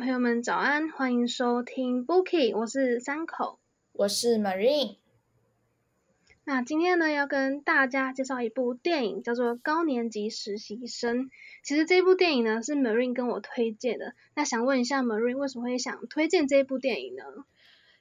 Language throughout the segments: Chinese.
朋友们早安，欢迎收听 Bookie，我是三口，我是 Marine。那今天呢，要跟大家介绍一部电影，叫做《高年级实习生》。其实这部电影呢，是 Marine 跟我推荐的。那想问一下 Marine，为什么会想推荐这部电影呢？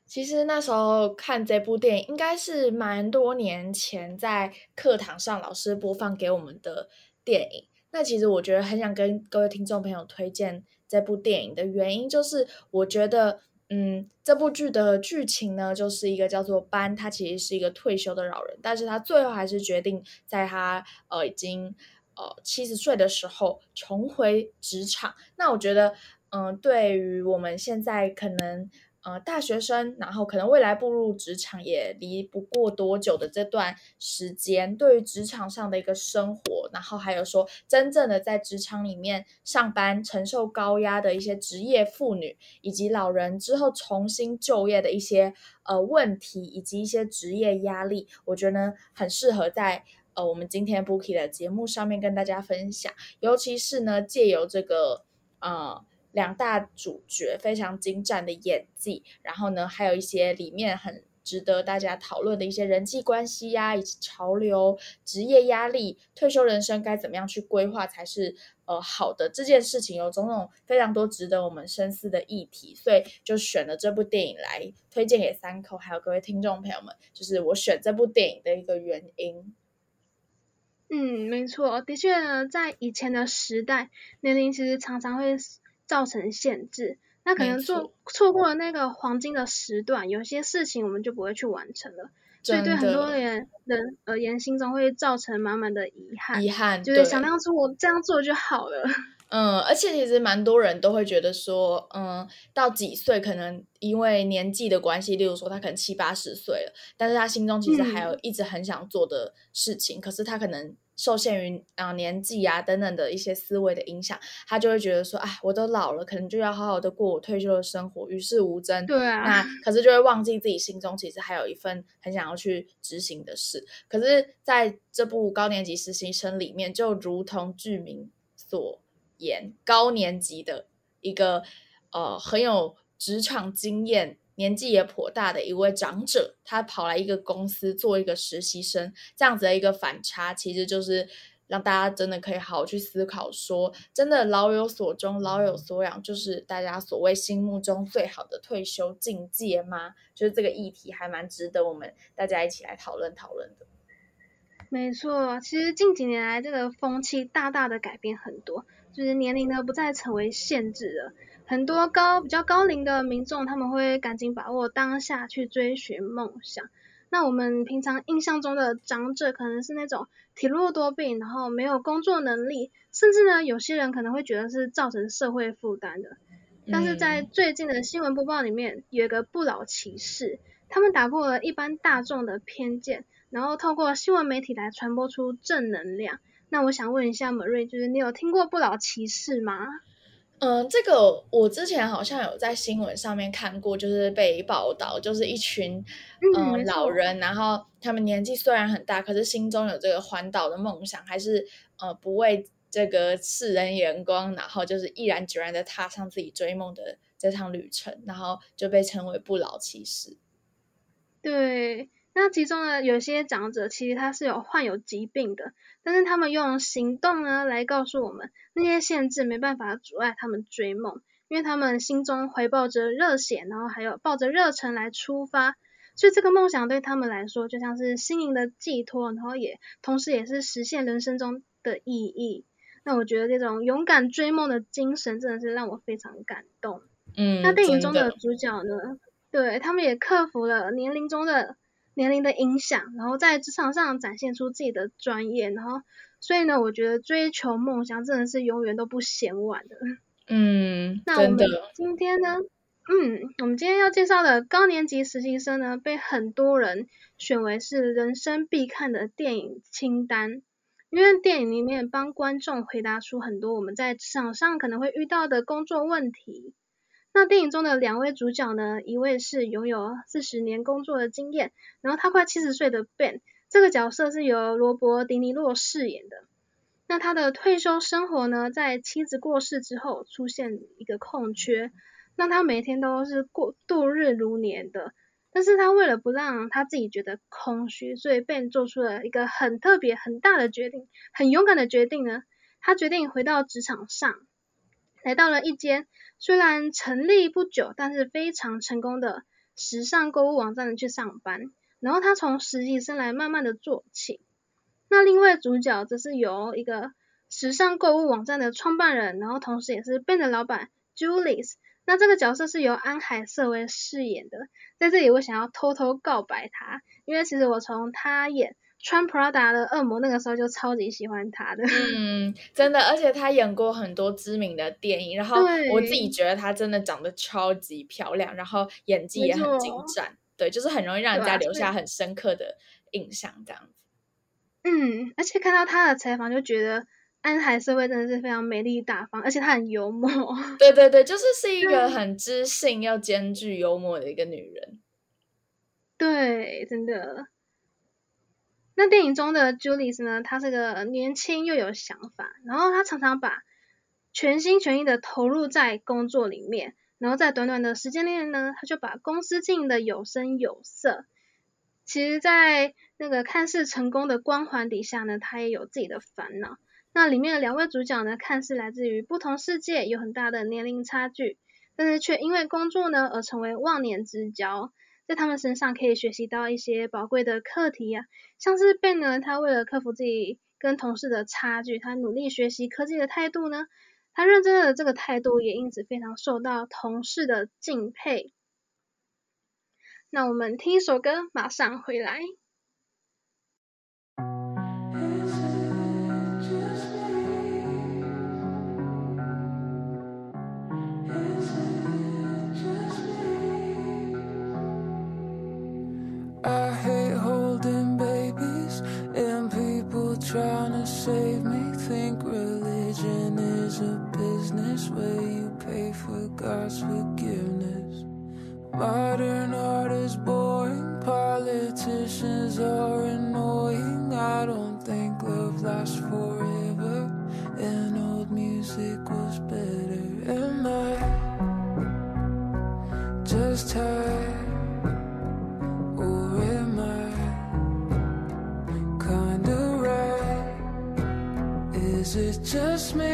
其实那时候看这部电影，应该是蛮多年前在课堂上老师播放给我们的电影。那其实我觉得很想跟各位听众朋友推荐。这部电影的原因就是，我觉得，嗯，这部剧的剧情呢，就是一个叫做班，他其实是一个退休的老人，但是他最后还是决定在他呃已经呃七十岁的时候重回职场。那我觉得，嗯，对于我们现在可能。呃，大学生，然后可能未来步入职场也离不过多久的这段时间，对于职场上的一个生活，然后还有说真正的在职场里面上班，承受高压的一些职业妇女以及老人之后重新就业的一些呃问题，以及一些职业压力，我觉得呢很适合在呃我们今天 Bookie 的节目上面跟大家分享，尤其是呢借由这个呃。两大主角非常精湛的演技，然后呢，还有一些里面很值得大家讨论的一些人际关系呀，以及潮流、职业压力、退休人生该怎么样去规划才是呃好的这件事情，有种种非常多值得我们深思的议题，所以就选了这部电影来推荐给三口，还有各位听众朋友们，就是我选这部电影的一个原因。嗯，没错，的确，在以前的时代，年龄其实常常会。造成限制，那可能错错过了那个黄金的时段，有些事情我们就不会去完成了，所以对很多人人而言，心中会造成满满的遗憾。遗憾，就是想当初我这样做就好了。嗯，而且其实蛮多人都会觉得说，嗯，到几岁可能因为年纪的关系，例如说他可能七八十岁了，但是他心中其实还有一直很想做的事情，可是他可能。受限于啊年纪啊等等的一些思维的影响，他就会觉得说，哎，我都老了，可能就要好好的过我退休的生活，与世无争。对啊。那 可是就会忘记自己心中其实还有一份很想要去执行的事。可是在这部高年级实习生里面，就如同剧名所言，高年级的一个呃很有职场经验。年纪也颇大的一位长者，他跑来一个公司做一个实习生，这样子的一个反差，其实就是让大家真的可以好好去思考，说真的老有所终，老有所养，就是大家所谓心目中最好的退休境界吗？就是这个议题还蛮值得我们大家一起来讨论讨论的。没错，其实近几年来这个风气大大的改变很多，就是年龄呢不再成为限制了。很多高比较高龄的民众，他们会赶紧把握当下去追寻梦想。那我们平常印象中的长者，可能是那种体弱多病，然后没有工作能力，甚至呢，有些人可能会觉得是造成社会负担的。但是在最近的新闻播报里面，有一个不老骑士，他们打破了一般大众的偏见，然后透过新闻媒体来传播出正能量。那我想问一下 Marie，就是你有听过不老骑士吗？嗯，这个我之前好像有在新闻上面看过，就是被报道，就是一群嗯老人，然后他们年纪虽然很大，可是心中有这个环岛的梦想，还是呃不为这个世人眼光，然后就是毅然决然的踏上自己追梦的这趟旅程，然后就被称为不老骑士。对。那其中呢，有些长者其实他是有患有疾病的，但是他们用行动呢来告诉我们，那些限制没办法阻碍他们追梦，因为他们心中怀抱着热血，然后还有抱着热忱来出发，所以这个梦想对他们来说就像是心灵的寄托，然后也同时也是实现人生中的意义。那我觉得这种勇敢追梦的精神真的是让我非常感动。嗯，那电影中的主角呢，对他们也克服了年龄中的。年龄的影响，然后在职场上展现出自己的专业，然后所以呢，我觉得追求梦想真的是永远都不嫌晚的。嗯，那我们今天呢，嗯，我们今天要介绍的高年级实习生呢，被很多人选为是人生必看的电影清单，因为电影里面帮观众回答出很多我们在职场上可能会遇到的工作问题。那电影中的两位主角呢？一位是拥有四十年工作的经验，然后他快七十岁的 Ben，这个角色是由罗伯·迪尼洛饰演的。那他的退休生活呢，在妻子过世之后出现一个空缺，那他每天都是过度日如年的。但是他为了不让他自己觉得空虚，所以 Ben 做出了一个很特别、很大的决定，很勇敢的决定呢。他决定回到职场上，来到了一间虽然成立不久，但是非常成功的时尚购物网站去上班。然后他从实习生来慢慢的做起。那另外主角则是由一个时尚购物网站的创办人，然后同时也是 Ben 的老板 Julius。那这个角色是由安海瑟薇饰演的。在这里，我想要偷偷告白他，因为其实我从他演穿 Prada 的恶魔那个时候就超级喜欢他的。嗯，真的，而且他演过很多知名的电影，然后我自己觉得他真的长得超级漂亮，然后演技也很精湛，对，就是很容易让人家留下很深刻的印象，这样子。嗯，而且看到他的采访就觉得安海社会真的是非常美丽大方，而且她很幽默。对对对，就是是一个很知性又兼具幽默的一个女人。对，真的。那电影中的 Julius 呢？她是个年轻又有想法，然后她常常把全心全意的投入在工作里面，然后在短短的时间内呢，她就把公司经营的有声有色。其实，在那个看似成功的光环底下呢，他也有自己的烦恼。那里面的两位主角呢，看似来自于不同世界，有很大的年龄差距，但是却因为工作呢而成为忘年之交。在他们身上可以学习到一些宝贵的课题啊，像是 Ben 呢，他为了克服自己跟同事的差距，他努力学习科技的态度呢，他认真的这个态度也因此非常受到同事的敬佩。那我们听一首歌，马上回来。Modern art is boring, politicians are annoying. I don't think love lasts forever, and old music was better. Am I just tired, or am I kinda right? Is it just me?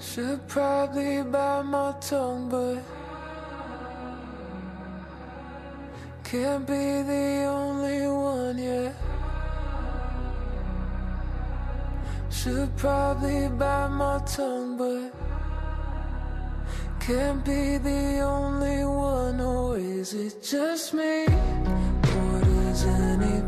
Should probably bite my tongue, but can't be the only one yet. Should probably bite my tongue, but can't be the only one, or is it just me? Or anybody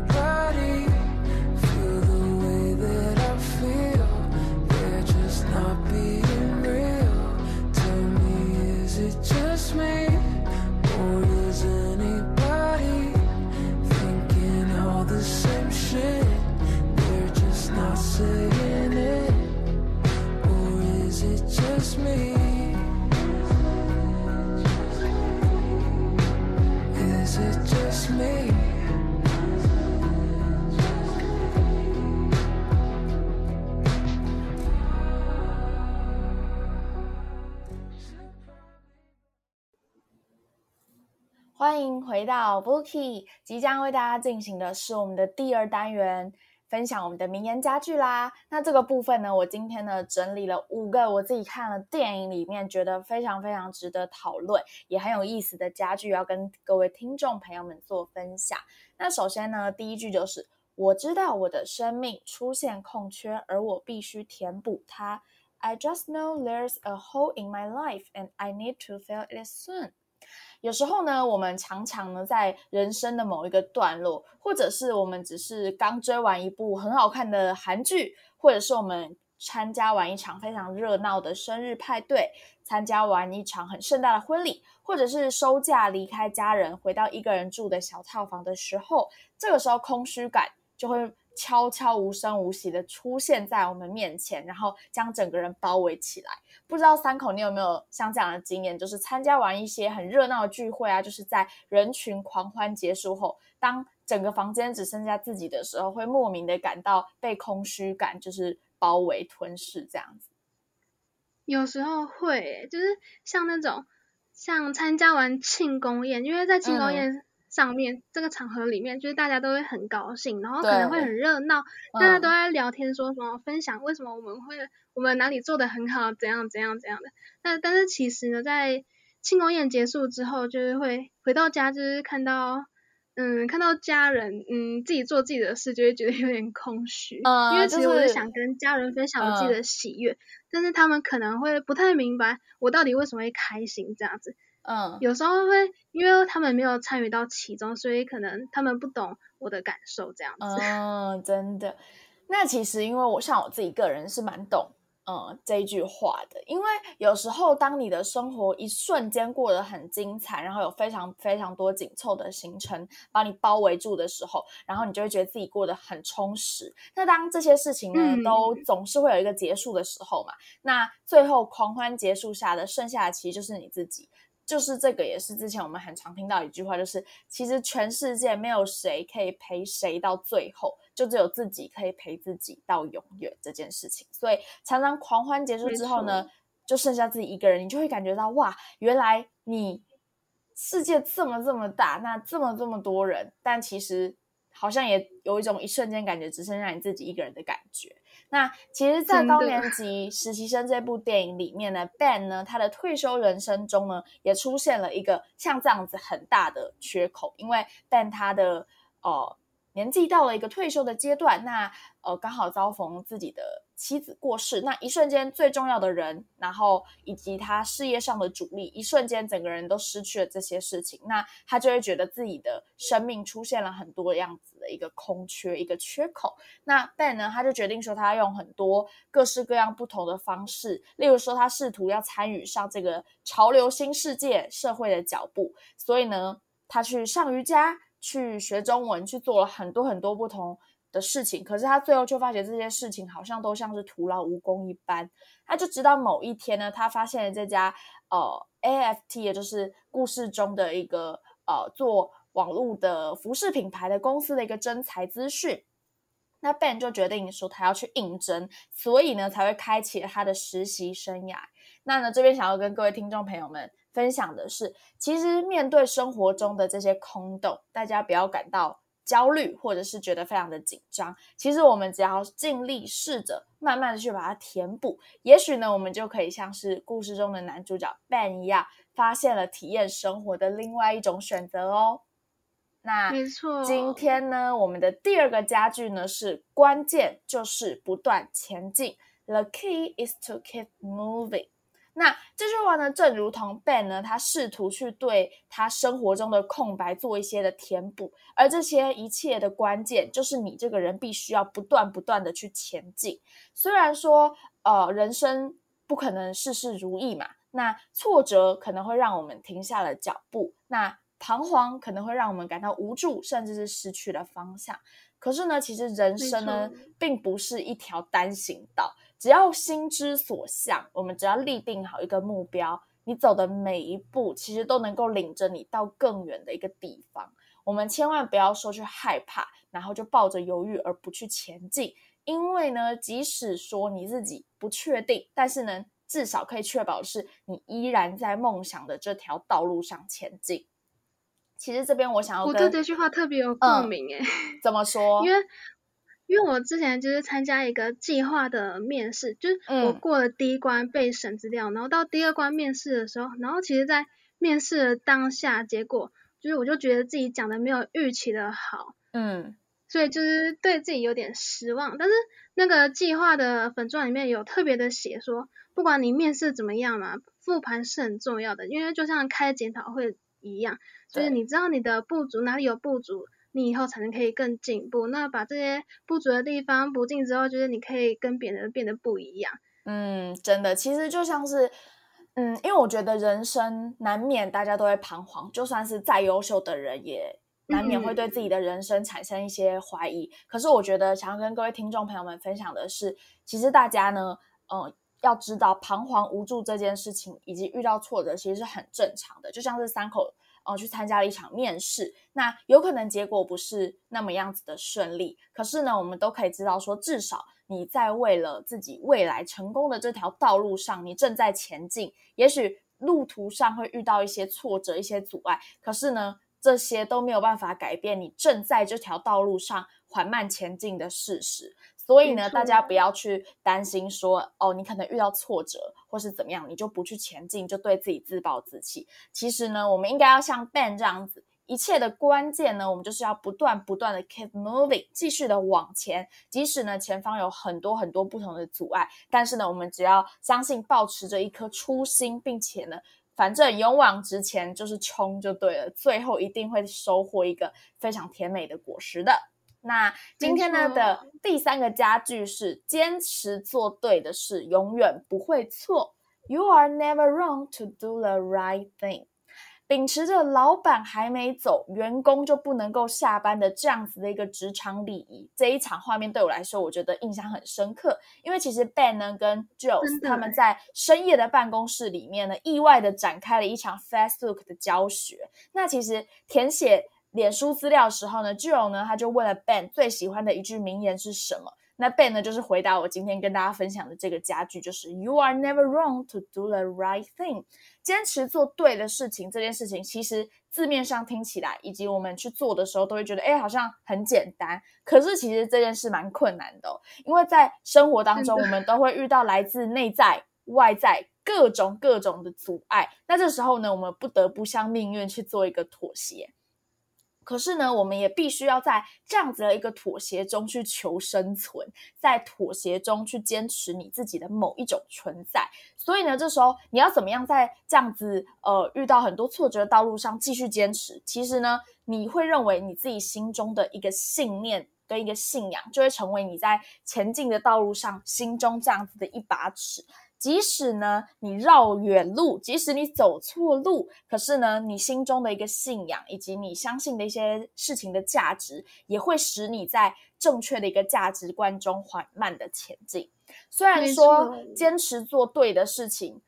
欢迎回到 Bookie，即将为大家进行的是我们的第二单元，分享我们的名言佳句啦。那这个部分呢，我今天呢整理了五个我自己看了电影里面觉得非常非常值得讨论，也很有意思的佳句，要跟各位听众朋友们做分享。那首先呢，第一句就是我知道我的生命出现空缺，而我必须填补它。I just know there's a hole in my life, and I need to fill it soon. 有时候呢，我们常常呢，在人生的某一个段落，或者是我们只是刚追完一部很好看的韩剧，或者是我们参加完一场非常热闹的生日派对，参加完一场很盛大的婚礼，或者是收假离开家人，回到一个人住的小套房的时候，这个时候空虚感就会悄悄无声无息的出现在我们面前，然后将整个人包围起来。不知道三口你有没有像这样的经验，就是参加完一些很热闹的聚会啊，就是在人群狂欢结束后，当整个房间只剩下自己的时候，会莫名的感到被空虚感就是包围吞噬这样子。有时候会，就是像那种像参加完庆功宴，因为在庆功宴上面、这个场合里面，就是大家都会很高兴，然后可能会很热闹，大家都在聊天，说什么分享为什么我们会我们哪里做的很好，怎样怎样怎样的。那但是其实呢，在庆功宴结束之后，就是会回到家，就是看到嗯看到家人嗯自己做自己的事，就会觉得有点空虚，嗯因为其实我就是是想跟家人分享我自己嗯的喜悦，但是他们可能会不太明白我到底为什么会开心这样子。嗯，有时候会因为他们没有参与到其中，所以可能他们不懂我的感受这样子。嗯，真的。那其实因为我像我自己个人是蛮懂。嗯，这一句话的，因为有时候当你的生活一瞬间过得很精彩，然后有非常非常多紧凑的行程把你包围住的时候，然后你就会觉得自己过得很充实。那当这些事情呢，嗯都总是会有一个结束的时候嘛，那最后狂欢结束下的剩下的其实就是你自己。就是这个，也是之前我们很常听到一句话，就是其实全世界没有谁可以陪谁到最后，就只有自己可以陪自己到永远这件事情。所以常常狂欢结束之后呢，就剩下自己一个人，你就会感觉到哇，原来你世界这么这么大，那这么这么多人，但其实好像也有一种一瞬间感觉只剩下你自己一个人的感觉。那其实，在高年级实习生这部电影里面呢，Ben 呢，他的退休人生中呢，也出现了一个像这样子很大的缺口，因为 Ben 他的呃年纪到了一个退休的阶段，那呃刚好遭逢自己的妻子过世，那一瞬间最重要的人，然后以及他事业上的主力，一瞬间整个人都失去了这些事情，那他就会觉得自己的生命出现了很多样子的一个空缺，一个缺口。那 Ben 呢，他就决定说，他用很多各式各样不同的方式，例如说，他试图要参与上这个潮流新世界社会的脚步，所以呢，他去上瑜伽，去学中文，去做了很多很多不同的事情。可是他最后却发觉这些事情好像都像是徒劳无功一般。他就直到某一天呢，他发现了这家呃 AFT，也就是故事中的一个呃做网络的服饰品牌的公司的一个征才资讯。那 Ben 就决定说他要去应征，所以呢才会开启他的实习生涯。那呢这边想要跟各位听众朋友们分享的是，其实面对生活中的这些空洞，大家不要感到焦虑，或者是觉得非常的紧张。其实我们只要尽力试着慢慢的去把它填补，也许呢我们就可以像是故事中的男主角 Ben 一样，发现了体验生活的另外一种选择哦。那没错今天呢，我们的第二个家具呢是关键就是不断前进。The key is to keep moving。那这句话呢，正如同 Ben 呢，他试图去对他生活中的空白做一些的填补，而这些一切的关键，就是你这个人必须要不断不断的去前进。虽然说，呃，人生不可能事事如意嘛，那挫折可能会让我们停下了脚步，那彷徨可能会让我们感到无助，甚至是失去了方向。可是呢，其实人生呢，并不是一条单行道。只要心之所向，我们只要立定好一个目标，你走的每一步，其实都能够领着你到更远的一个地方。我们千万不要说去害怕，然后就抱着犹豫而不去前进。因为呢，即使说你自己不确定，但是呢，至少可以确保是，你依然在梦想的这条道路上前进。其实这边我想要，我对这句话特别有共鸣诶。怎么说？因为。因为我之前就是参加一个计划的面试，就是我过了第一关被审资料，然后到第二关面试的时候，然后其实，在面试的当下，结果就是我就觉得自己讲的没有预期的好，嗯，所以就是对自己有点失望。但是那个计划的粉钻里面有特别的写说，不管你面试怎么样嘛，复盘是很重要的，因为就像开检讨会一样，就是你知道你的不足哪里有不足。你以后才能可以更进步。那把这些不足的地方补进之后，就是你可以跟别人变得不一样。嗯，真的，其实就像是，嗯，因为我觉得人生难免大家都会彷徨，就算是再优秀的人，也难免会对自己的人生产生一些怀疑。可是我觉得想要跟各位听众朋友们分享的是，其实大家呢，嗯，要知道彷徨无助这件事情，以及遇到挫折，其实是很正常的。就像是三口。哦，去参加了一场面试，那有可能结果不是那么样子的顺利。可是呢，我们都可以知道说，至少你在为了自己未来成功的这条道路上，你正在前进。也许路途上会遇到一些挫折、一些阻碍，可是呢，这些都没有办法改变你正在这条道路上缓慢前进的事实。所以呢，大家不要去担心说，哦，你可能遇到挫折或是怎么样，你就不去前进，就对自己自暴自弃。其实呢，我们应该要像 Ben 这样子，一切的关键呢，我们就是要不断不断的 keep moving，继续的往前。即使呢，前方有很多很多不同的阻碍，但是呢，我们只要相信，保持着一颗初心，并且呢，反正勇往直前，就是冲就对了，最后一定会收获一个非常甜美的果实的。那今天呢的第三个家具是坚持做对的事，永远不会错。You are never wrong to do the right thing。秉持着老板还没走，员工就不能够下班的这样子的一个职场礼仪，这一场画面对我来说，我觉得印象很深刻。因为其实 Ben 呢跟 Jules 他们在深夜的办公室里面呢，意外的展开了一场 Facebook 的教学。那其实填写。脸书资料的时候呢，Jill 呢他就问了 Ben 最喜欢的一句名言是什么？那 Ben 呢就是回答我今天跟大家分享的这个家具，就是 You are never wrong to do the right thing。坚持做对的事情，这件事情其实字面上听起来，以及我们去做的时候，都会觉得哎好像很简单。可是其实这件事蛮困难的，因为在生活当中，我们都会遇到来自内在、外在各种各种的阻碍。那这时候呢，我们不得不向命运去做一个妥协。可是呢，我们也必须要在这样子的一个妥协中去求生存，在妥协中去坚持你自己的某一种存在。所以呢，这时候你要怎么样在这样子呃遇到很多挫折的道路上继续坚持？其实呢，你会认为你自己心中的一个信念跟一个信仰，就会成为你在前进的道路上心中这样子的一把尺。即使呢，你绕远路，即使你走错路，可是呢，你心中的一个信仰，以及你相信的一些事情的价值，也会使你在正确的一个价值观中缓慢的前进。虽然说坚持做对的事情，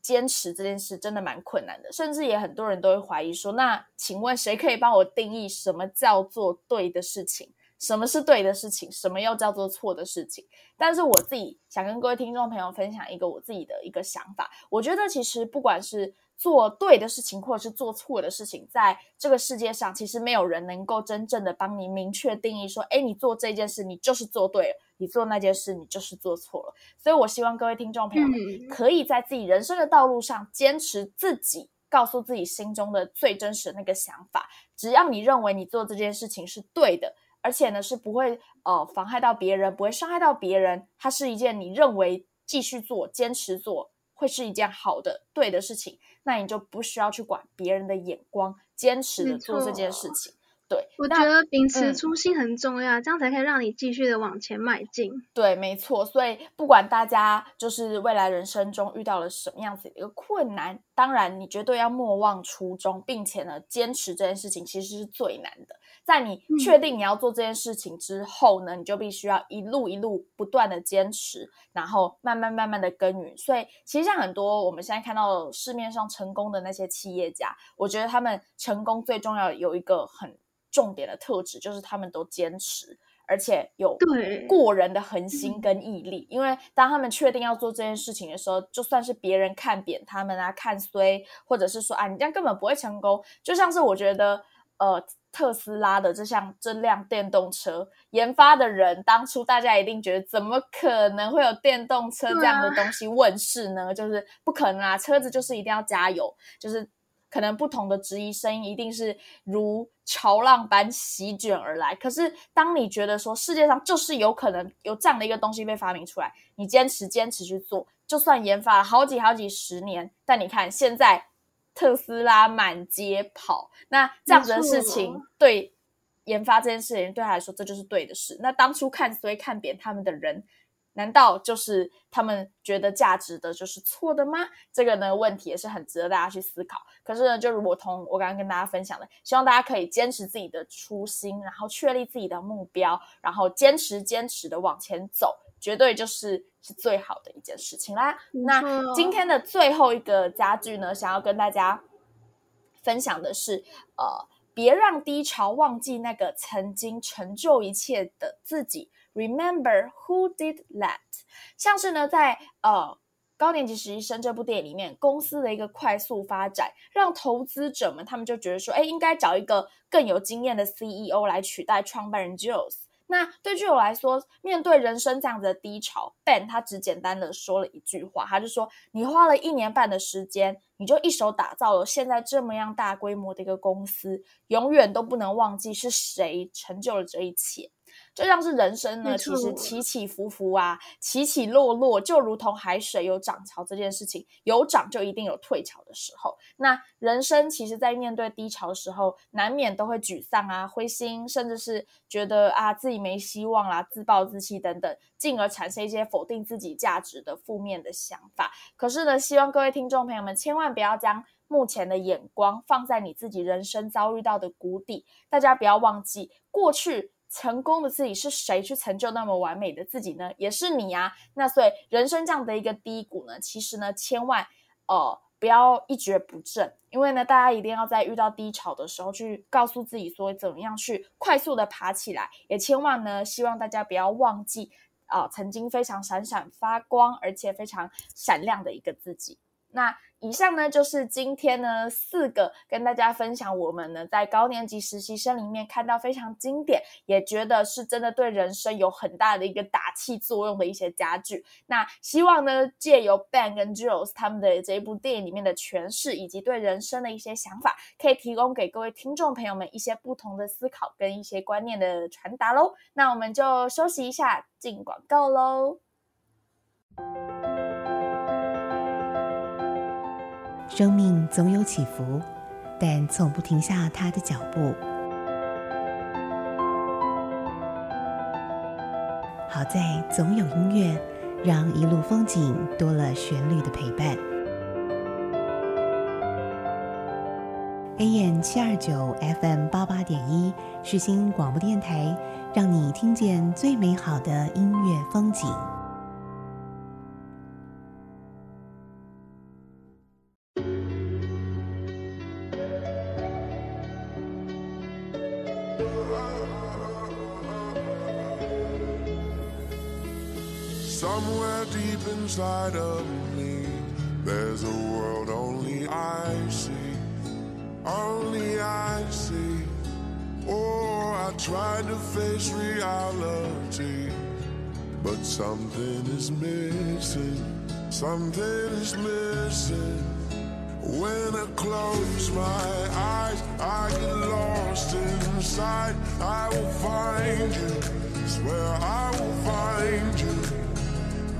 坚持这件事真的蛮困难的，甚至也很多人都会怀疑说，那请问谁可以帮我定义什么叫做对的事情？什么是对的事情，什么又叫做错的事情？但是我自己想跟各位听众朋友分享一个我自己的一个想法。我觉得其实不管是做对的事情，或者是做错的事情，在这个世界上，其实没有人能够真正的帮你明确定义说，哎，你做这件事你就是做对了，你做那件事你就是做错了。所以我希望各位听众朋友们可以在自己人生的道路上坚持自己告诉自己心中的最真实的那个想法。只要你认为你做这件事情是对的。而且呢，是不会呃妨害到别人，不会伤害到别人。它是一件你认为继续做、坚持做会是一件好的、对的事情，那你就不需要去管别人的眼光，坚持的做这件事情。对，我觉得秉持嗯初心很重要，这样才可以让你继续的往前迈进。对，没错。所以不管大家就是未来人生中遇到了什么样子的一个困难，当然你绝对要莫忘初衷，并且呢坚持这件事情其实是最难的。在你嗯确定你要做这件事情之后呢，你就必须要一路一路不断的坚持，然后慢慢慢慢的耕耘。所以其实像很多我们现在看到市面上成功的那些企业家，我觉得他们成功最重要有一个很重点的特质，就是他们都坚持。而且有对过人的恒心跟毅力，因为当他们确定要做这件事情的时候，就算是别人看扁他们啊、看衰，或者是说啊你这样根本不会成功，就像是我觉得呃特斯拉的这项这辆电动车研发的人，当初大家一定觉得怎么可能会有电动车这样的东西问世呢？就是不可能啊，车子就是一定要加油，就是可能不同的质疑声音一定是如潮浪般席卷而来。可是，当你觉得说世界上就是有可能有这样的一个东西被发明出来，你坚持坚持去做，就算研发了好几好几十年，但你看现在特斯拉满街跑，那这样子的事情对研发这件事情对他来说，这就是对的事。那当初看衰看扁他们的人，难道就是他们觉得价值的就是错的吗？这个呢问题也是很值得大家去思考。可是呢，就如同我刚刚跟大家分享的，希望大家可以坚持自己的初心，然后确立自己的目标，然后坚持坚持的往前走，绝对就是是最好的一件事情啦。那今天的最后一个家具呢，想要跟大家分享的是，呃，别让低潮忘记那个曾经成就一切的自己。Remember who did that？像是呢，在呃高年级实习生这部电影里面，公司的一个快速发展，让投资者们他们就觉得说，哎，应该找一个更有经验的 CEO 来取代创办人 Jules。那对剧友来说，面对人生这样子的低潮，Ben 他只简单的说了一句话，他就说：“你花了一年半的时间，你就一手打造了现在这么样大规模的一个公司，永远都不能忘记是谁成就了这一切。”就像是人生呢，其实起起伏伏啊，起起落落，就如同海水有涨潮这件事情，有涨就一定有退潮的时候。那人生其实，在面对低潮的时候，难免都会沮丧啊、灰心，甚至是觉得啊自己没希望啦、自暴自弃等等，进而产生一些否定自己价值的负面的想法。可是呢，希望各位听众朋友们千万不要将目前的眼光放在你自己人生遭遇到的谷底，大家不要忘记过去。成功的自己是谁去成就那么完美的自己呢？也是你啊。那所以人生这样的一个低谷呢，其实呢，千万呃不要一蹶不振，因为呢，大家一定要在遇到低潮的时候去告诉自己说怎么样去快速的爬起来，也千万呢，希望大家不要忘记啊、曾经非常闪闪发光而且非常闪亮的一个自己。那以上呢，就是今天呢四个跟大家分享我们呢在高年级实习生里面看到非常经典，也觉得是真的对人生有很大的一个打气作用的一些家具。那希望呢借由 Ben 跟 Jules 他们的这一部电影里面的诠释，以及对人生的一些想法，可以提供给各位听众朋友们一些不同的思考跟一些观念的传达喽。那我们就休息一下，进广告喽。生命总有起伏，但从不停下它的脚步。好在总有音乐，让一路风景多了旋律的陪伴。AM 七二九 FM 八八点一，世新广播电台，让你听见最美好的音乐风景。Inside of me, there's a world only I see. Only I see. Oh, I tried to face reality, but something is missing. Something is missing. When I close my eyes, I get lost inside. I will find you. Swear I will find you.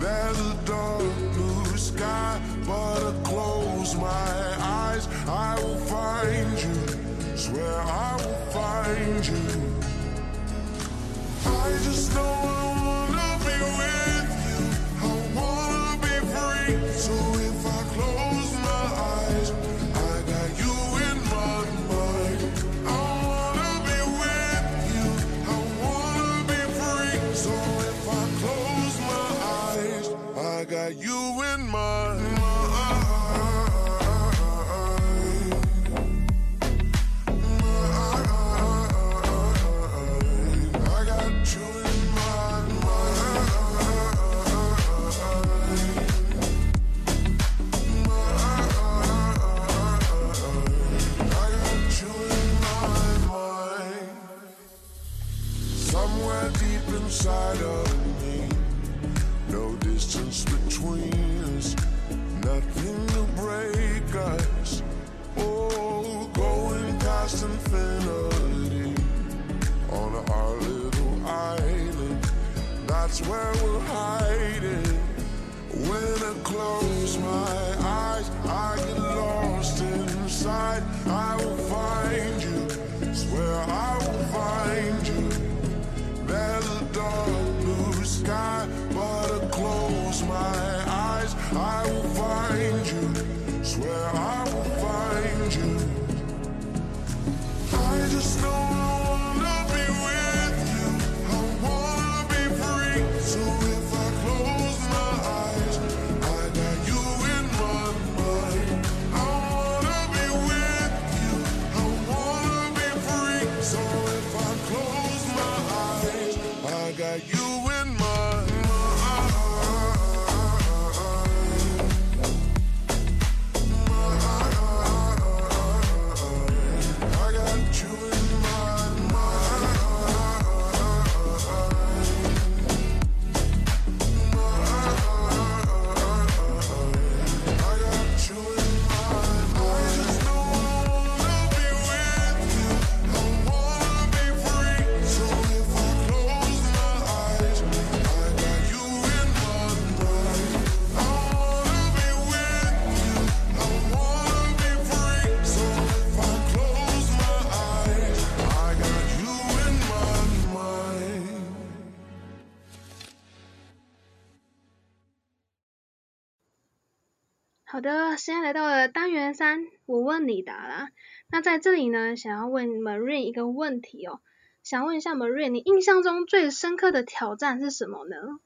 There's a dark blue sky, but I close my eyes. I will find you, swear I will find you. I just know I wanna be with you. I wanna be free. too. That's where we're hiding. When I close my eyes, I get lost inside. 问你答啦。那在这里呢，想要问 Marine 一个问题哦，想问一下 Marine，你印象中最深刻的挑战是什么呢？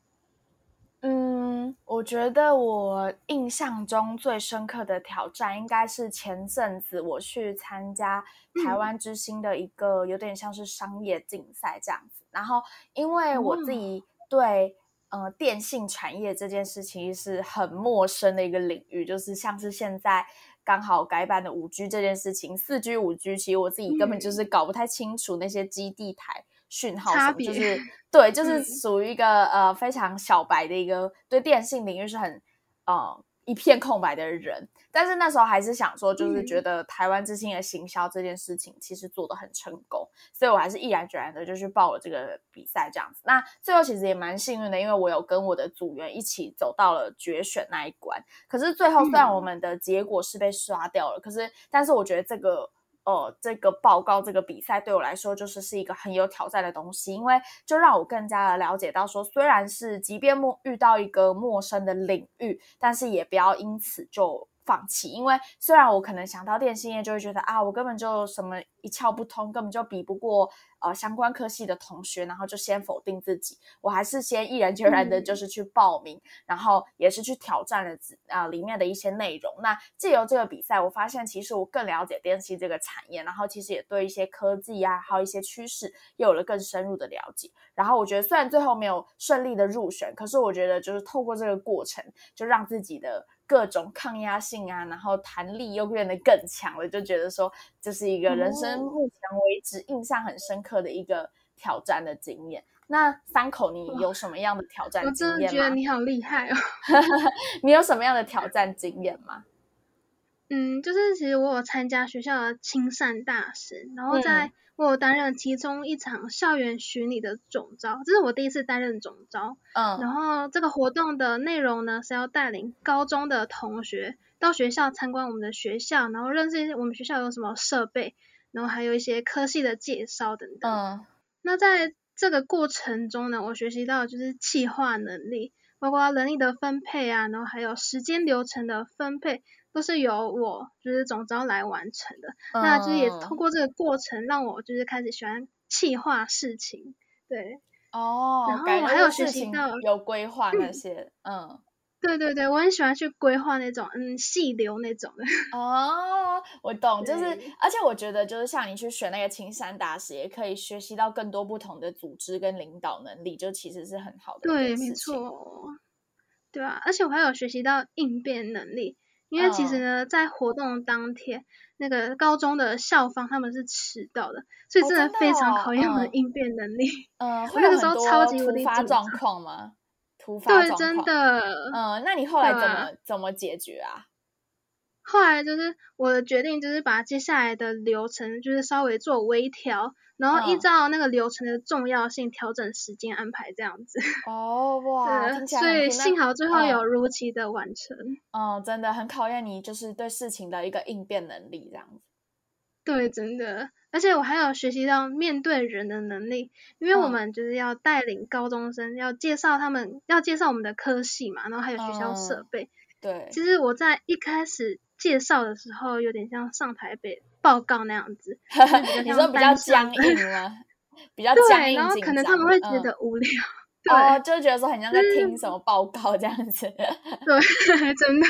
嗯，我觉得我印象中最深刻的挑战，应该是前阵子我去参加台湾之星的一个有点像是商业竞赛这样子。然后，因为我自己对呃电信产业这件事情是很陌生的一个领域，就是像是现在刚好改版的五 G 这件事情，四 G、五 G，其实我自己根本就是搞不太清楚那些基地台。讯号什么，就是对，就 是嗯属于一个、呃非常小白的一个对电信领域是很呃一片空白的人。但是那时候还是想说，就是嗯觉得台湾之星的行销这件事情其实做的很成功，所以我还是毅然决然的就去报了这个比赛这样子。那最后其实也蛮幸运的，因为我有跟我的组员一起走到了决选那一关。可是最后虽然嗯我们的结果是被刷掉了，可是但是我觉得这个。呃，这个报告、这个比赛对我来说，就是是一个很有挑战的东西，因为就让我更加的了解到说，虽然是即便陌遇到一个陌生的领域，但是也不要因此就放弃。因为虽然我可能想到电信业，就会觉得啊，我根本就什么一窍不通，根本就比不过呃相关科系的同学，然后就先否定自己。我还是先毅然决然的，嗯就是去报名，然后也是去挑战了啊、呃里面的一些内容。那借由这个比赛，我发现其实我更了解电信这个产业，然后其实也对一些科技啊，还有一些趋势，又有了更深入的了解。然后我觉得虽然最后没有顺利的入选，可是我觉得就是透过这个过程，就让自己的各种抗压性啊，然后弹力又变得更强了，就觉得说这是一个人生哦目前为止印象很深刻的一个挑战的经验。那三口，你有什么样的挑战经验我真的？觉得你好厉害哦。你有什么样的挑战经验吗？嗯，就是其实我有参加学校的亲善大使，然后在、嗯我有担任其中一场校园巡礼的总招，这是我第一次担任总招。嗯然后这个活动的内容呢是要带领高中的同学到学校参观我们的学校，然后认识我们学校有什么设备，然后还有一些科系的介绍等等。嗯那在这个过程中呢，我学习到就是企划能力，包括人力的分配啊，然后还有时间流程的分配，都是由我就是总招来完成的。那就是也嗯通过这个过程，让我就是开始喜欢企划事情。对，哦，然后我还有事情学习到有规划那些，嗯对对对，我很喜欢去规划那种嗯细流那种的。哦，我懂，就是而且我觉得就是像你去选那个青山大使，也可以学习到更多不同的组织跟领导能力，就其实是很好的对，没。错，对啊，而且我还有学习到应变能力，因为其实嗯呢，在活动当天，那个高中的校方他们是迟到的，所以哦真的非常哦考验我的嗯应变能力。嗯，那个时候超级突发状张况吗？突发对，状况。真的。嗯，那你后来怎么怎么解决啊？后来就是我的决定，就是把接下来的流程就是稍微做微调，然后依嗯照那个流程的重要性调整时间安排这样子。哦，哇，所以幸好最后有嗯如期的完成。嗯，真的很考验你，就是对事情的一个应变能力，这样子。对，真的，而且我还有学习到面对人的能力，因为我嗯们就是要带领高中生，要介绍他们，要介绍我们的科系嘛，然后还有学校设嗯备。对，其实我在一开始介绍的时候，有点像上台北报告那样子，你说比较僵硬吗？比较僵，硬然后可能他们会觉嗯得无聊。对、哦，就觉得说很像在听什么报告这样子。对，真的。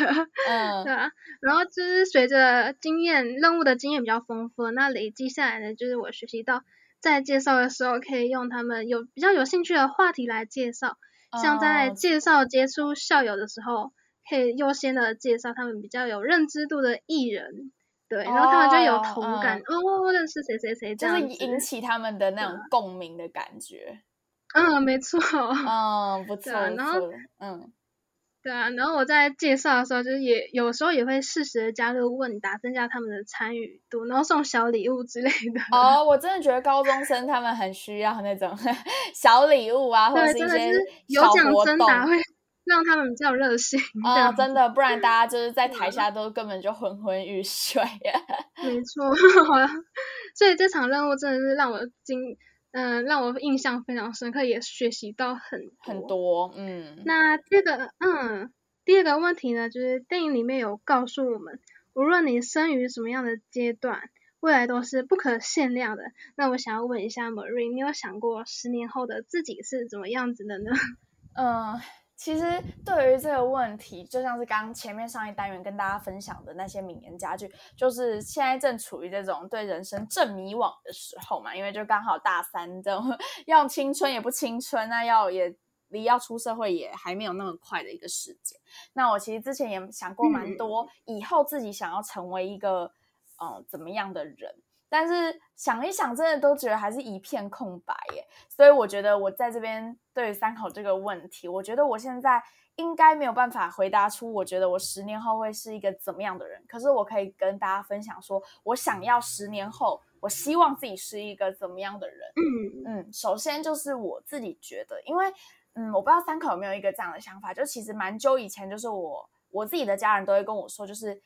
嗯对啊，然后就是随着经验任务的经验比较丰富，那累积下来呢，就是我学习到在介绍的时候可以用他们有比较有兴趣的话题来介绍，像在哦介绍接触校友的时候，可以优先的介绍他们比较有认知度的艺人，对，然后他们就有哦同感，哦，认识谁谁谁这就是样，引起他们的那种共鸣的感觉。嗯，没错，嗯，不错啊然后，嗯，对啊，然后我在介绍的时候，就是也有时候也会适时的加入问答，增加他们的参与度，然后送小礼物之类的。哦，我真的觉得高中生他们很需要那种 小礼物啊，或者对，是一些有小奖活动。征答会让他们比较热心。这哦，样真的，不然大家就是在台下都根本就昏昏欲睡。没错，所以这场任务真的是让我惊，嗯、让我印象非常深刻，也学习到很多。很多，嗯，那第二个，嗯，第二个问题呢，就是电影里面有告诉我们，无论你生于什么样的阶段，未来都是不可限量的。那我想要问一下 Marie，你有想过十年后的自己是怎么样子的呢？嗯，其实对于这个问题，就像是刚刚前面上一单元跟大家分享的那些名言佳句，就是现在正处于这种对人生正迷惘的时候嘛，因为就刚好大三这种 要青春也不青春，那要也离要出社会也还没有那么快的一个时间。那我其实之前也想过蛮多，以后自己想要成为一个呃怎么样的人。但是想一想，真的都觉得还是一片空白耶。所以我觉得我在这边对于三口这个问题，我觉得我现在应该没有办法回答出，我觉得我十年后会是一个怎么样的人。可是我可以跟大家分享说，我想要十年后，我希望自己是一个怎么样的人。嗯嗯，首先就是我自己觉得，因为嗯，我不知道三口有没有一个这样的想法，就其实蛮久以前，就是我我自己的家人都会跟我说，就是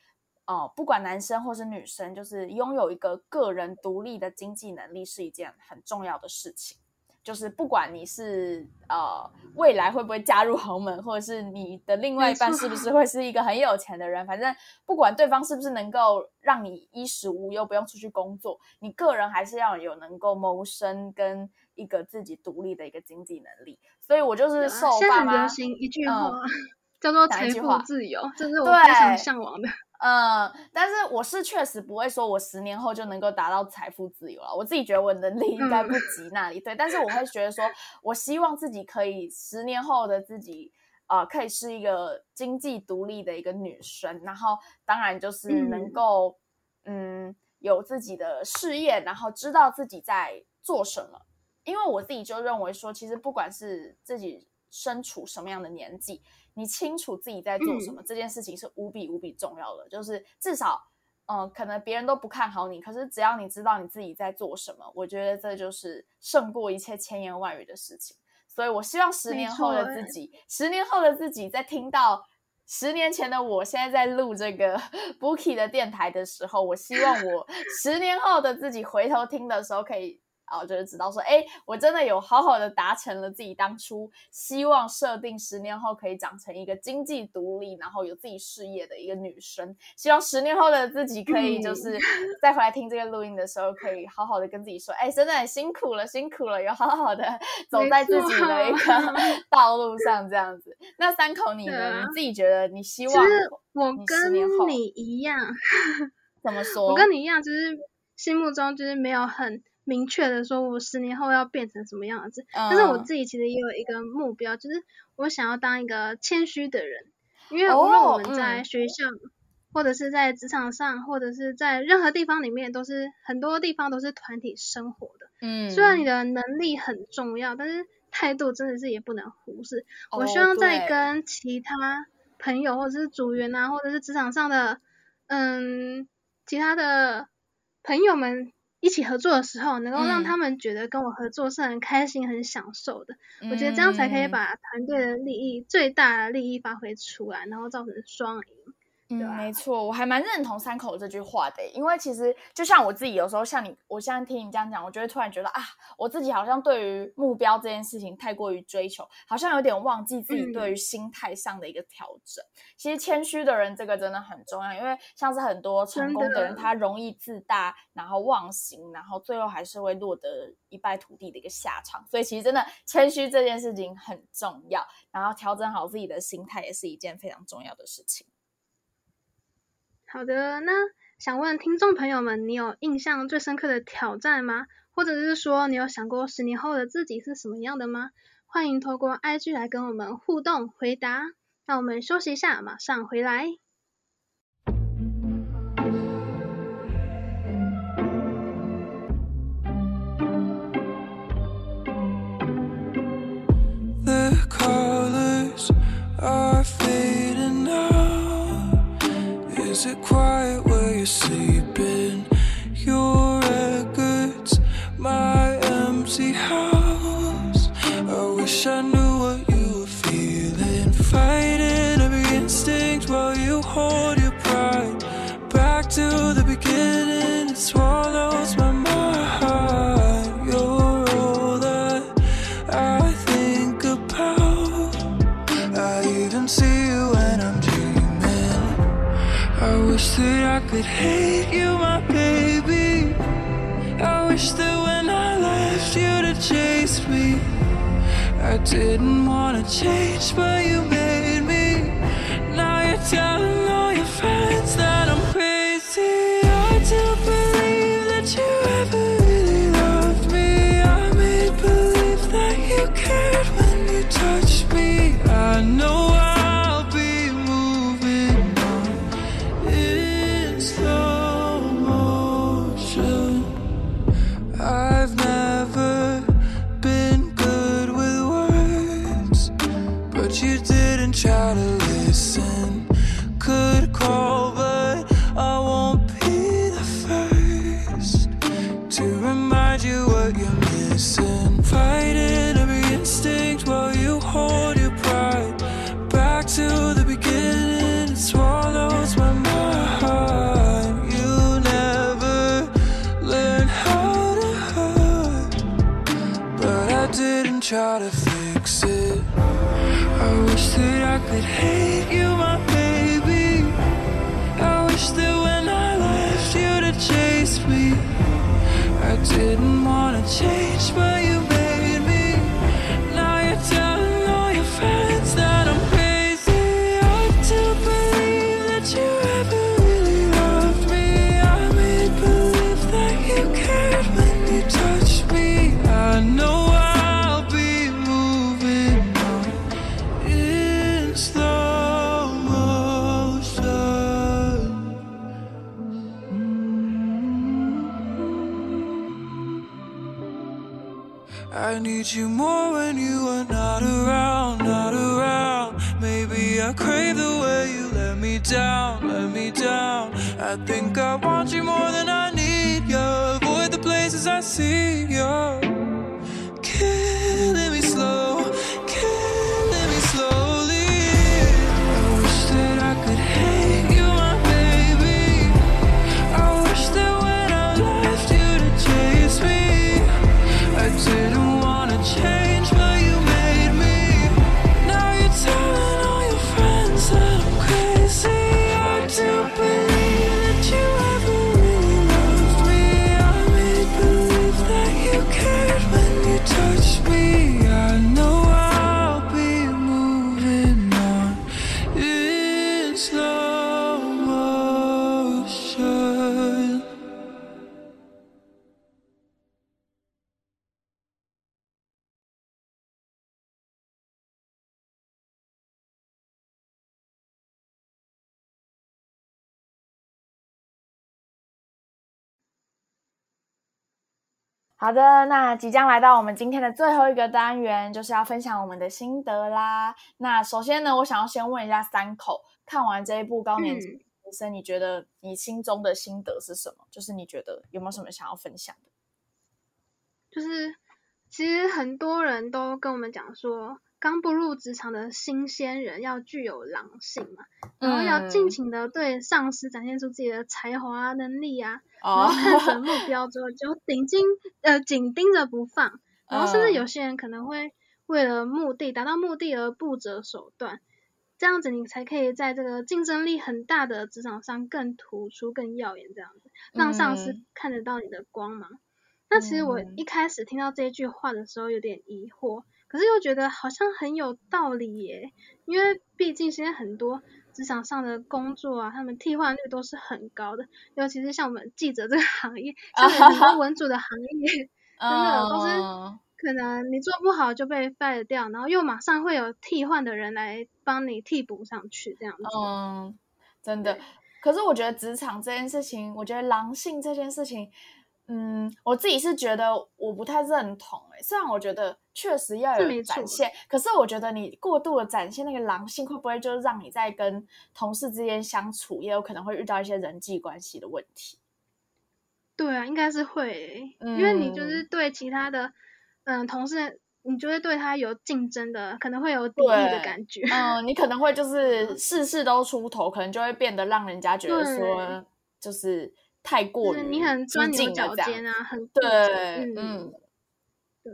呃，不管男生或是女生，就是拥有一个个人独立的经济能力是一件很重要的事情。就是不管你是呃未来会不会嫁入豪门，或者是你的另外一半是不是会是一个很有钱的人，反正不管对方是不是能够让你衣食无忧，不用出去工作，你个人还是要有能够谋生跟一个自己独立的一个经济能力。所以我就是对啊受现在很爸妈流行一句嗯话，叫做财富自由，这是我对非常向往的。嗯，但是我是确实不会说我十年后就能够达到财富自由了。我自己觉得我能力应该不及那里，对。但是我会觉得说，我希望自己可以十年后的自己，呃，可以是一个经济独立的一个女生，然后当然就是能嗯够，嗯有自己的事业，然后知道自己在做什么。因为我自己就认为说，其实不管是自己身处什么样的年纪，你清楚自己在做什么，这件事情是无比无比重要的。就是至少，嗯、可能别人都不看好你，可是只要你知道你自己在做什么，我觉得这就是胜过一切千言万语的事情。所以我希望十年后的自己，十年后的自己在听到。十年前的我，现在在录这个 Bookie 的电台的时候，我希望我十年后的自己回头听的时候，可以然后就是知道说，哎，我真的有好好的达成了自己当初希望设定十年后可以长成一个经济独立，然后有自己事业的一个女生。希望十年后的自己可以就是 再回来听这个录音的时候，可以好好的跟自己说，哎，真的很辛苦了，辛苦了，有好好的走在自己的一个 道路上，这样子。那三口你呢？你自己觉得你希望？我跟你一样，怎么 说？我跟你一样，就是心目中就是没有很。明确的说，我十年后要变成什么样子？但是我自己其实也有一个目标，就是我想要当一个谦虚的人。因为无论我们在学校，或者是在职场上，或者是在任何地方里面，都是很多地方都是团体生活的。嗯。虽然你的能力很重要，但是态度真的是也不能忽视。我希望在跟其他朋友，或者是组员啊，或者是职场上的嗯其他的朋友们。一起合作的时候，能够让他们觉得跟我合作是很开心、很享受的。我觉得这样才可以把团队的利益最大的利益发挥出来，然后造成双赢。嗯，没错，我还蛮认同三口这句话的，因为其实就像我自己，有时候像你，我现在听你这样讲，我就会突然觉得啊，我自己好像对于目标这件事情太过于追求，好像有点忘记自己对于心态上的一个调整。其实谦虚的人，这个真的很重要，因为像是很多成功的人，他容易自大，然后忘形，然后最后还是会落得一败涂地的一个下场。所以其实真的谦虚这件事情很重要，然后调整好自己的心态也是一件非常重要的事情。好的，那想问听众朋友们，你有印象最深刻的挑战吗？或者是说，你有想过十年后的自己是什么样的吗？欢迎透过 IG 来跟我们互动回答。那我们休息一下，马上回来。Is it quiet where you're sleeping? Your records, my empty house. I wish I knew could hate you, my baby. I wish that when I left you'd have chased me. I didn't wanna change, but you made 好的，那即将来到我们今天的最后一个单元，就是要分享我们的心得啦。那首先呢，我想要先问一下三口，看完这一部高年级嗯学生，你觉得你心中的心得是什么？就是你觉得有没有什么想要分享的？就是其实很多人都跟我们讲说，刚步入职场的新鲜人要具有狼性嘛，然后要尽嗯情的对上司展现出自己的才华啊、能力啊，然哦后看准目标之后就紧盯呃紧盯着不放，然后甚至嗯。有些人可能会为了目的达到目的而不择手段，这样子你才可以在这个竞争力很大的职场上更突出、更耀眼，这样子让上司嗯。看得到你的光芒。那其实我嗯。一开始听到这句话的时候有点疑惑，可是又觉得好像很有道理耶，因为毕竟现在很多职场上的工作啊，他们替换率都是很高的，尤其是像我们记者这个行业，像很多文组的行业，真的都是嗯可能你做不好就被 fire 掉，然后又马上会有替换的人来帮你替补上去，这样子。嗯，真的。可是我觉得职场这件事情，我觉得狼性这件事情，嗯，我自己是觉得我不太认同、欸。虽然我觉得确实要有展现，可是我觉得你过度的展现那个狼性，会不会就让你在跟同事之间相处，也有可能会遇到一些人际关系的问题？对啊，应该是会耶、因为你就是嗯对其他的嗯同事，你就会对他有竞争的，可能会有敌意的感觉。嗯，你可能会就是 事事都出头，可能就会变得让人家觉得说，就是太过于你很激钻牛角尖啊，很对执，嗯对，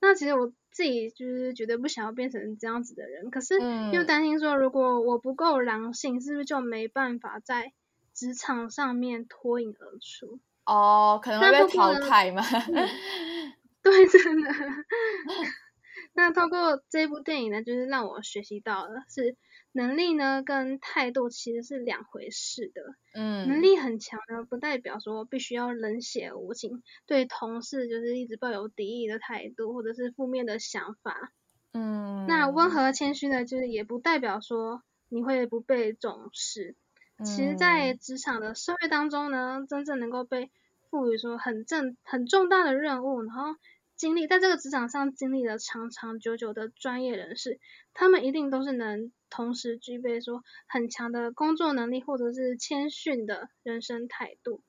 那其实我自己就是绝对不想要变成这样子的人，可是又嗯担心说，如果我不够狼性，是不是就没办法在职场上面脱颖而出？哦，可能会那被淘汰吗？对，真的。那透过这部电影呢，就是让我学习到了，是能力呢跟态度其实是两回事的。嗯能嗯力很强呢，不代表说必须要冷血无情，对同事就是一直抱有敌意的态度，或者是负面的想法。嗯，那温和谦虚呢，就是也不代表说你会不被重视。其实，在嗯职场的社会当中呢，真正能够被赋予说很正很重大的任务，然后经历在这个职场上经历了长长久久的专业人士，他们一定都是能同时具备说很强的工作能力，或者是谦逊的人生态度。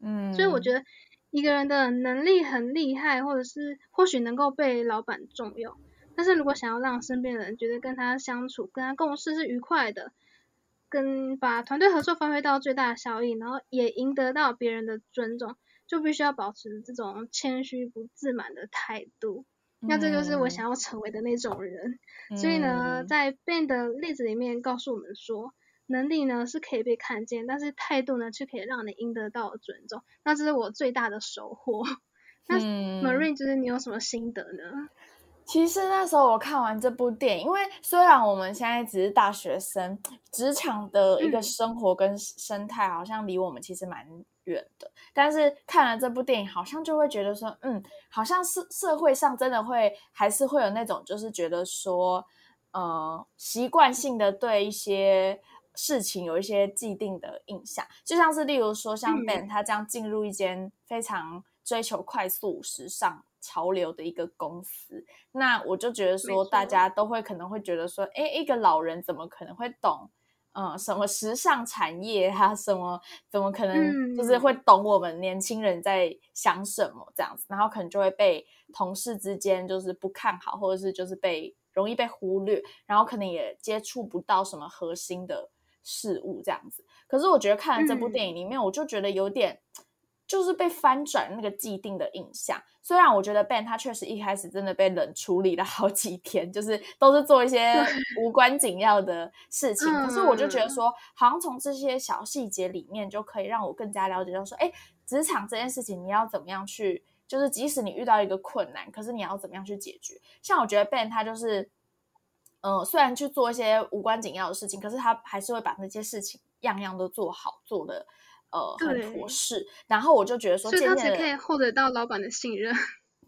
嗯，所以我觉得一个人的能力很厉害，或者是或许能够被老板重用，但是如果想要让身边的人觉得跟他相处、跟他共事是愉快的，跟把团队合作发挥到最大的效益，然后也赢得到别人的尊重，就必须要保持这种谦虚不自满的态度。那这就是我想要成为的那种人。所以呢，嗯在 Ben 的例子里面告诉我们说，能力呢是可以被看见，但是态度呢却可以让你赢得到尊重。那这是我最大的收获。那嗯 Marine，就是你有什么心得呢？其实那时候我看完这部电影，因为虽然我们现在只是大学生，职场的一个嗯生活跟生态好像离我们其实蛮远的，但是看了这部电影，好像就会觉得说，嗯，好像是社会上真的会还是会有那种，就是觉得说，呃，习惯性的对一些事情有一些既定的印象，就像是例如说像嗯。Ben 他这样进入一间非常追求快速时尚潮流的一个公司，那我就觉得说，大家都会可能会觉得说，哎，一个老人怎么可能会懂？嗯，什么时尚产业啊，什么怎么可能就是会嗯懂我们年轻人在想什么这样子，然后可能就会被同事之间就是不看好，或者是就是被容易被忽略，然后可能也接触不到什么核心的事物这样子。可是我觉得看了这部嗯电影里面，我就觉得有点就是被翻转那个既定的印象。虽然我觉得 Ben 他确实一开始真的被冷处理了好几天，就是都是做一些无关紧要的事情，可是我就觉得嗯说，好像从这些小细节里面就可以让我更加了解到说，哎，职场这件事情你要怎么样去，就是即使你遇到一个困难，可是你要怎么样去解决？像我觉得 Ben 他就是。嗯，虽然去做一些无关紧要的事情，可是他还是会把那些事情样样都做好，做的呃很对妥适。然后我就觉得说，所以他可以获得到老板的信任。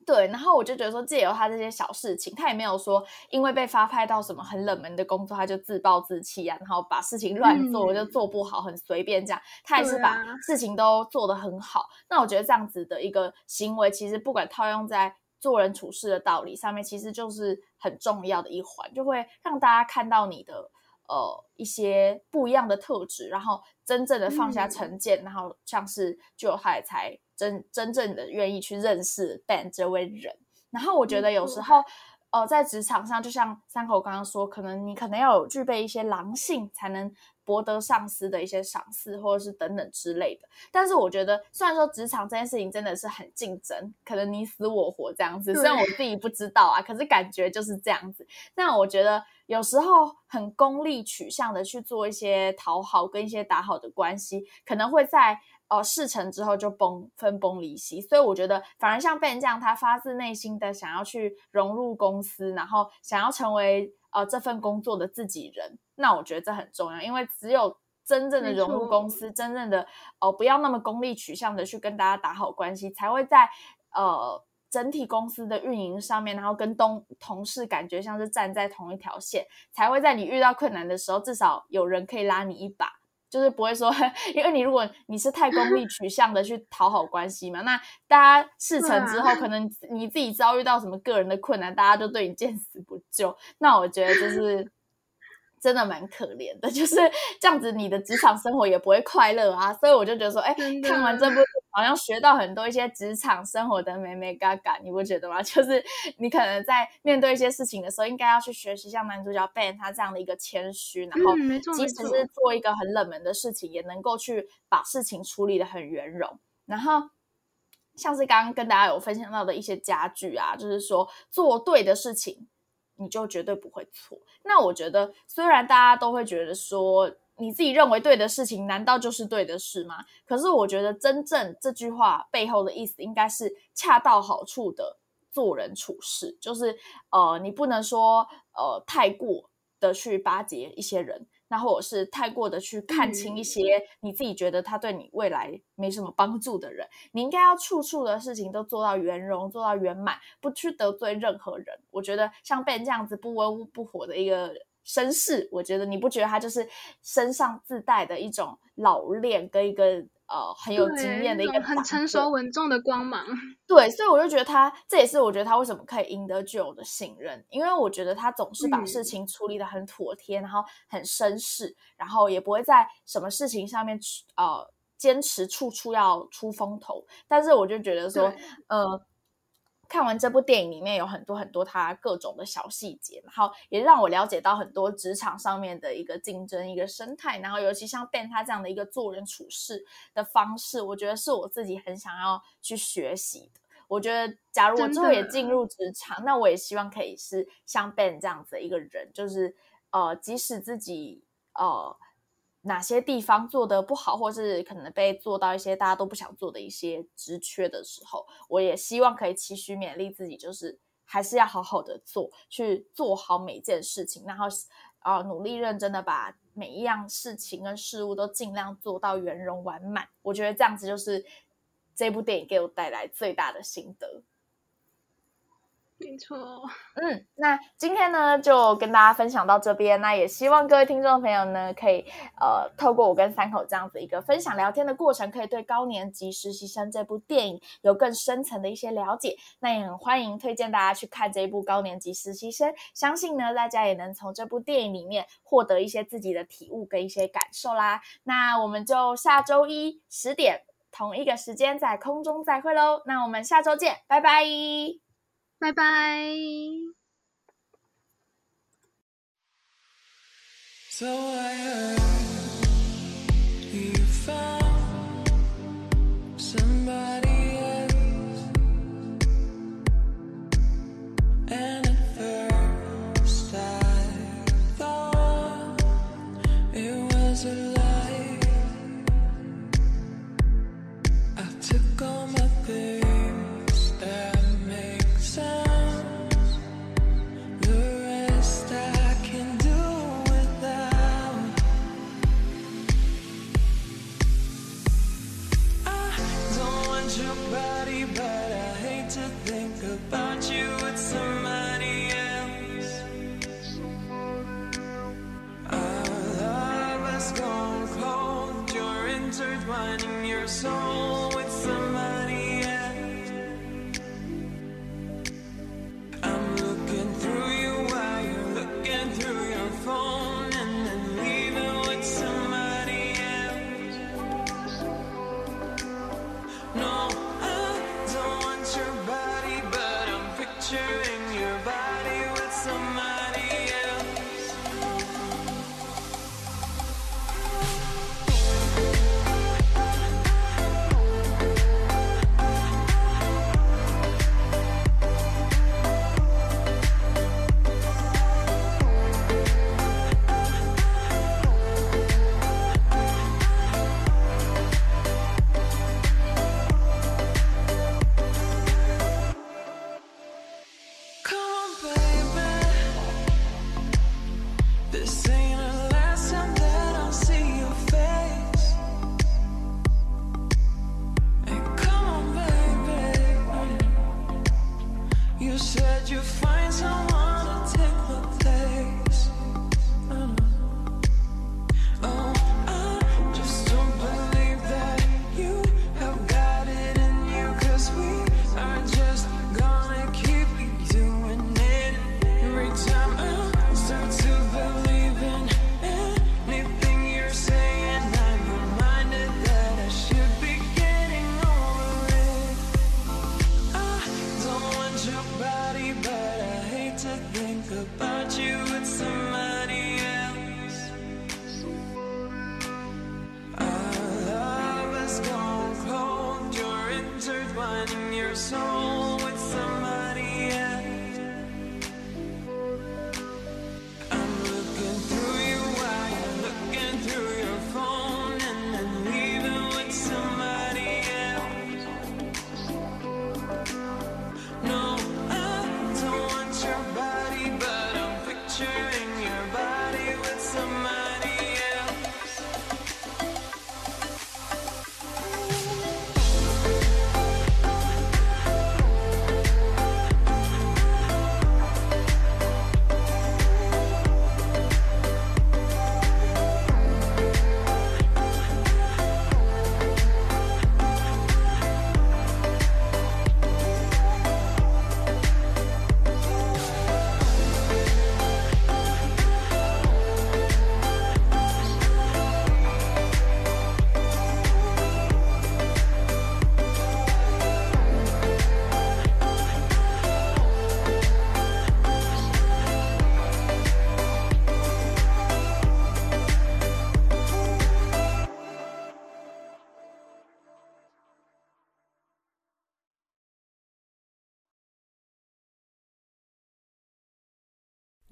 对，然后我就觉得说，借由他这些小事情，他也没有说因为被发派到什么很冷门的工作，他就自暴自弃啊，然后把事情乱做，嗯就做不好，很随便这样。他也是把事情都做得很好。那我觉得这样子的一个行为，其实不管套用在做人处事的道理上面，其实就是很重要的一环，就会让大家看到你的呃一些不一样的特质，然后真正的放下嗯成见，然后像是就他也才真真正的愿意去认识 Ben 这位人。然后我觉得有时候。呃，在职场上，就像三口刚刚说，可能你可能要有具备一些狼性，才能博得上司的一些赏识，或者是等等之类的。但是我觉得，虽然说职场这件事情真的是很竞争，可能你死我活这样子，虽然我自己不知道啊，可是感觉就是这样子。那我觉得有时候很功利取向的去做一些讨好跟一些打好的关系，可能会在呃事成之后就崩分崩离析。所以我觉得，反而像 Ben 这样，他发自内心的想要去融入公司，然后想要成为呃这份工作的自己人，那我觉得这很重要，因为只有真正的融入公司，真正的哦、呃不要那么功利取向的去跟大家打好关系，才会在呃整体公司的运营上面，然后跟东同事感觉像是站在同一条线，才会在你遇到困难的时候，至少有人可以拉你一把。就是不会说，因为你如果你是太功利取向的去讨好关系嘛，那大家事成之后，可能你自己遭遇到什么个人的困难，大家就对你见死不救。那我觉得就是真的蛮可怜的，就是这样子，你的职场生活也不会快乐啊。所以我就觉得说，哎看完这部好像学到很多一些职场生活的美美嘎嘎，你不觉得吗？就是你可能在面对一些事情的时候，应该要去学习像男主角 Ben 他这样的一个谦虚，然后即使是做一个很冷门的事情，也能够去把事情处理的很圆融，然后。像是刚刚跟大家有分享到的一些家具啊，就是说做对的事情，你就绝对不会错。那我觉得，虽然大家都会觉得说，你自己认为对的事情，难道就是对的事吗？可是我觉得，真正这句话背后的意思，应该是恰到好处的做人处事，就是呃，你不能说呃太过的去巴结一些人。那或者是太过的去看清一些你自己觉得他对你未来没什么帮助的人，你应该要处处的事情都做到圆融，做到圆满，不去得罪任何人。我觉得像 Ben 这样子不温不火的一个绅士，我觉得你不觉得他就是身上自带的一种老练跟一个呃很有经对验的一个很成熟稳重的光芒。对，所以我就觉得他，这也是我觉得他为什么可以赢得巨友的信任，因为我觉得他总是把事嗯情处理的很妥帖，然后很绅士，然后也不会在什么事情上面呃坚持处处要出风头。但是我就觉得说，呃，看完这部电影里面有很多很多他各种的小细节，然后也让我了解到很多职场上面的一个竞争、一个生态，然后尤其像 Ben 他这样的一个做人处事的方式，我觉得是我自己很想要去学习的。我觉得，假如我之后也的进入职场，那我也希望可以是像 Ben 这样子的一个人，就是呃，即使自己呃哪些地方做的不好，或是可能被做到一些大家都不想做的一些职缺的时候，我也希望可以期许勉励自己，就是还是要好好的做，去做好每件事情，然后呃努力认真的把每一样事情跟事物都尽量做到圆融完满。我觉得这样子就是这部电影给我带来最大的心得。没错，嗯，那今天呢就跟大家分享到这边，那也希望各位听众朋友呢可以呃透过我跟三口这样子一个分享聊天的过程，可以对高年级实习生这部电影有更深层的一些了解。那也很欢迎推荐大家去看这一部高年级实习生，相信呢大家也能从这部电影里面获得一些自己的体悟跟一些感受啦。那我们就下周一十点同一个时间在空中再会喽。那我们下周见，拜拜。拜拜。